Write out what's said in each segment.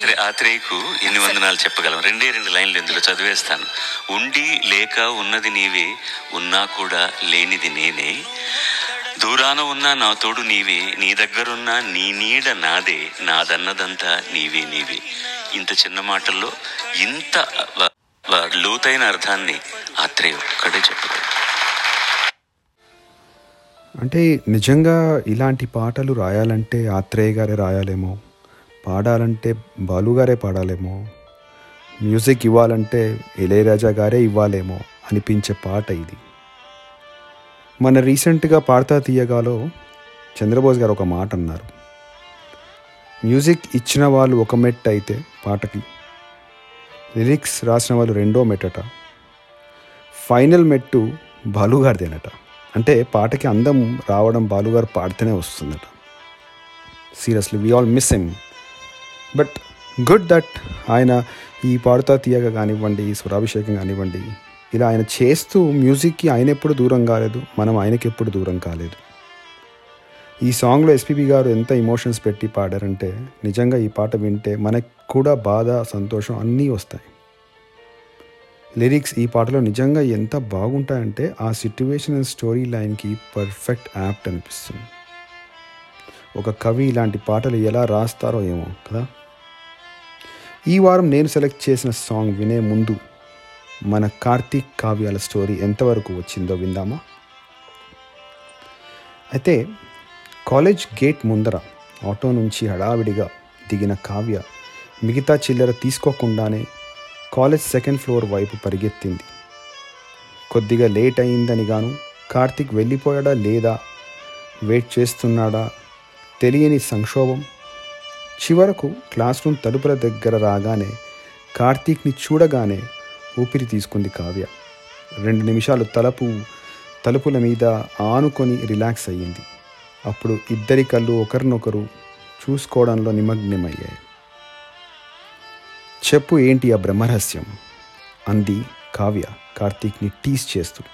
ఆ త్రేకు ఎన్ని వందనాలు చెప్పగలం? రెండే రెండు లైన్లు ఇందులో చదివేస్తాను. ఉండి లేక ఉన్నది నీవే ఉన్నా కూడా లేనిది నేనే. దూరాన ఉన్నా నా తోడు నీవే నీ దగ్గరున్న నీ నీడ నాదే నాదన్నదంతా నీవే నీవే. ఇంత చిన్న మాటల్లో ఇంత లోతైన అర్థాన్ని ఆత్రేయ ఒక్కడే చెప్పగలడు అంటే నిజంగా ఇలాంటి పాటలు రాయాలంటే ఆత్రేయ గారే రాయాలేమో? పాడాలంటే బాలుగారే పాడాలేమో. మ్యూజిక్ ఇవ్వాలంటే ఇళయరాజా గారే ఇవ్వాలేమో అనిపించే పాట ఇది. మన రీసెంట్గా పాడతా తీయగాలో చంద్రబోస్ గారు ఒక మాట అన్నారు. మ్యూజిక్ ఇచ్చిన వాళ్ళు ఒక మెట్ అయితే పాటకి. లిరిక్స్ రాసిన వాళ్ళు రెండో మెట్టట. ఫైనల్ మెట్టు బాలుగారిదేనట అంటే పాటకి అందం రావడం బాలుగారు పాడితేనే వస్తుందట. Seriously we all miss him but good that ఆయన ఈ పాడుతా తీయగా కానివ్వండి ఈ స్వరాభిషేకం కానివ్వండి ఇలా ఆయన చేస్తూ మ్యూజిక్కి ఆయన ఎప్పుడు దూరం కాలేదు మనం ఆయనకి ఎప్పుడు దూరం కాలేదు. ఈ సాంగ్లో ఎస్పీబి గారు ఎంత ఇమోషన్స్ పెట్టి పాడారంటే నిజంగా ఈ పాట వింటే మనకు కూడా బాధ సంతోషం అన్నీ వస్తాయి. లిరిక్స్ ఈ పాటలో నిజంగా ఎంత బాగుంటాయంటే ఆ సిట్యువేషన్ అండ్ స్టోరీ లైన్కి పర్ఫెక్ట్ యాప్ట్ అనిపిస్తుంది. ఒక కవి ఇలాంటి పాటలు ఎలా రాస్తారో ఏమో కదా. ఈ వారం నేను సెలెక్ట్ చేసిన సాంగ్ వినే ముందు మన కార్తీక్ కావ్యాల స్టోరీ ఎంతవరకు వచ్చిందో విందామా? అయితే కాలేజ్ గేట్ ముందర ఆటో నుంచి హడావిడిగా దిగిన కావ్య మిగతా చిల్లర తీసుకోకుండానే కాలేజ్ సెకండ్ ఫ్లోర్ వైపు పరిగెత్తింది. కొద్దిగా లేట్ అయిందని గాను కార్తీక్ వెళ్ళిపోయాడా లేదా వెయిట్ చేస్తున్నాడా తెలియని సంక్షోభం చివరకు క్లాస్ రూమ్ తలుపుల దగ్గర రాగానే కార్తీక్ని చూడగానే ఊపిరి తీసుకుంది కావ్య. రెండు నిమిషాలు తలుపు తలుపుల మీద ఆనుకొని రిలాక్స్ అయ్యింది. అప్పుడు ఇద్దరి కళ్ళు ఒకరినొకరు చూసుకోవడంలో నిమగ్నమయ్యాయి. చెప్పు ఏంటి ఆ బ్రహ్మరహస్యం? అంది కావ్య కార్తీక్ని టీస్ చేస్తూ.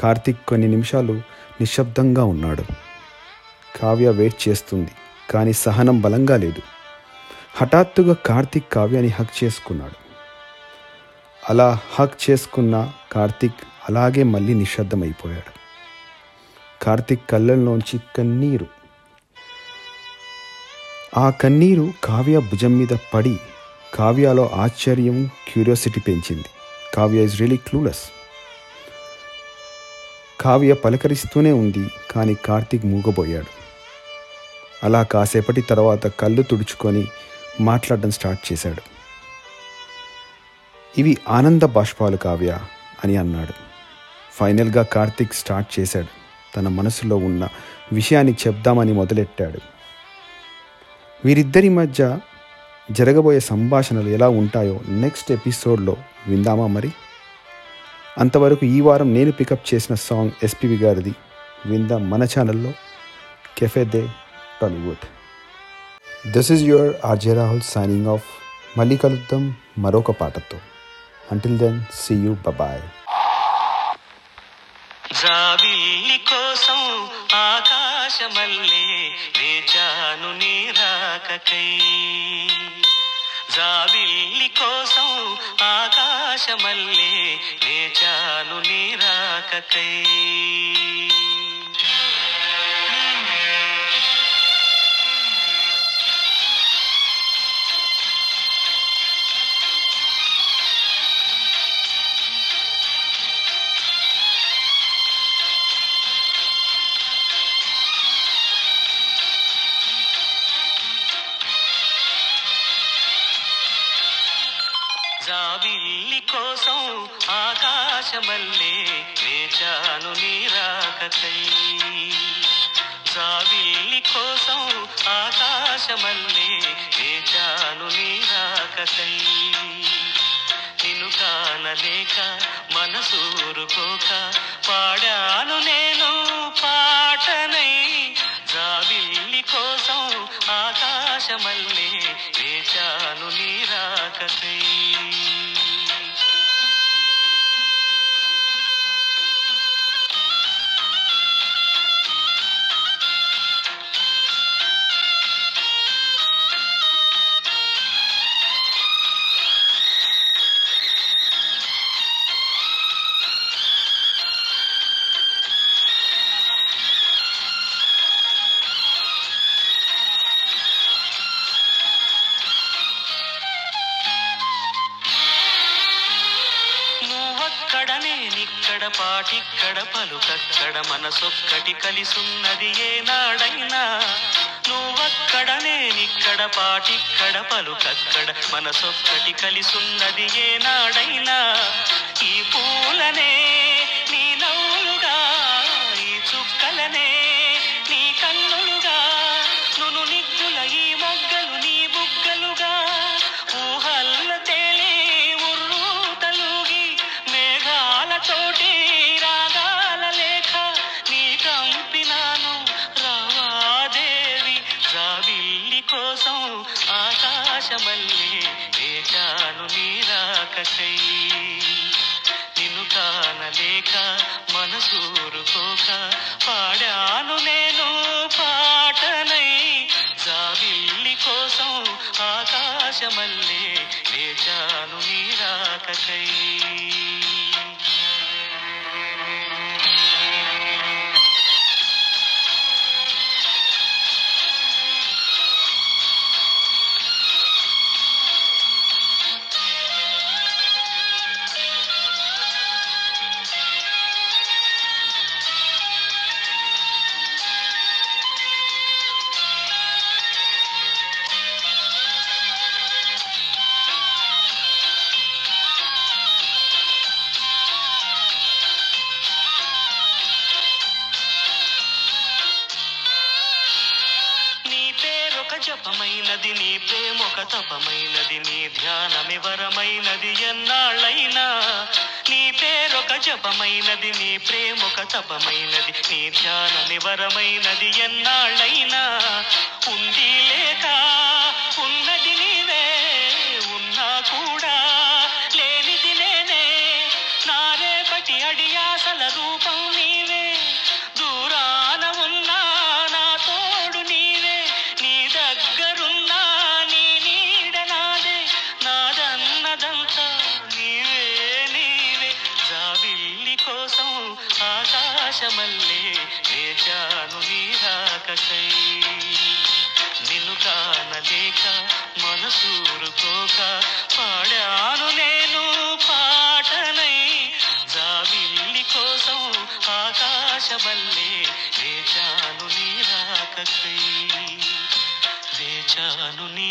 కార్తీక్ కొన్ని నిమిషాలు నిశ్శబ్దంగా ఉన్నాడు. కావ్య వెయిట్ చేస్తుంది. కానీ సహనం బలంగా లేదు. హఠాత్తుగా కార్తిక్ కావ్యాన్ని హక్ చేసుకున్నాడు. అలా హక్ చేసుకున్న కార్తిక్ అలాగే మళ్ళీ నిశ్శబ్దమైపోయాడు. కార్తిక్ కళ్ళల్లోంచి కన్నీరు. ఆ కన్నీరు కావ్య భుజం మీద పడి కావ్యలో ఆశ్చర్యం క్యూరియాసిటీ పెంచింది. Kavya is really clueless Kavya పలకరిస్తూనే ఉంది కానీ కార్తీక్ మూగబోయాడు. అలా కాసేపటి తర్వాత కళ్ళు తుడుచుకొని మాట్లాడడం స్టార్ట్ చేశాడు. ఇవి ఆనంద బాష్పాలు కావ్య అని అన్నాడు. ఫైనల్గా కార్తీక్ స్టార్ట్ చేశాడు. తన మనసులో ఉన్న విషయాన్ని చెప్దామని మొదలెట్టాడు. వీరిద్దరి మధ్య జరగబోయే సంభాషణలు ఎలా ఉంటాయో నెక్స్ట్ ఎపిసోడ్లో విందామా మరి? అంతవరకు ఈ వారం నేను పికప్ చేసిన సాంగ్ ఎస్పీవి గారిది. విందాం మన ఛానల్లో. కెఫే దే. Tollywood this is your RJ Rahul signing off మళ్ళీ కలుద్దాం మరొక పాటతో. Until then see you bye జాబిల్లి కోసం ఆకాశమల్లే వేచాను నీ రాకకై. జాబిల్లి కోసం ఆకాశమల్లే వేచాను నీ రాకకై. జాబిల్లి కోసం ఆకాశమల్లే వేచాను నీరాకై జాబిల్లి కోసం ఆకాశమల్లే వేచాను నీరాకై నిన్ను కానలేక మనసూరుకోక పాడాను నేను అక్కడ నిక్కడ పాటిక్కడ పలుకక్కడ మనసొక్కటి కలిసున్నది ఏనాడైనా. నువ్వక్కడనే నిక్కడ పాటిక్కడ పలుకక్కడ మనసొక్కటి కలిసున్నది ఏనా. రాకకై నిన్ను కానలేక మనసు జపమైనది నీ ప్రేమొక తపమైనది నీ ధ్యానమివరమైనది ఎన్నాళ్ళైనా. నీ పేరొక జపమైనది నీ ప్రేమొక తపమైనది నీ ధ్యానమివరమైనది ఎన్నాళ్ళైనా. ఉంది లేక ఉన్నది నీవే ఉన్నా కూడా లేనిది నేనే. నా రేపటి అడియా ఆకాశమల్లే వేచాను నీరాకకై నిన్ను కానలేక మనసూరుకోక పాడాను నేను పాటనై. జాబిల్లి కోసం ఆకాశమల్లే వేచాను నీ రాకకై వేచాను నీ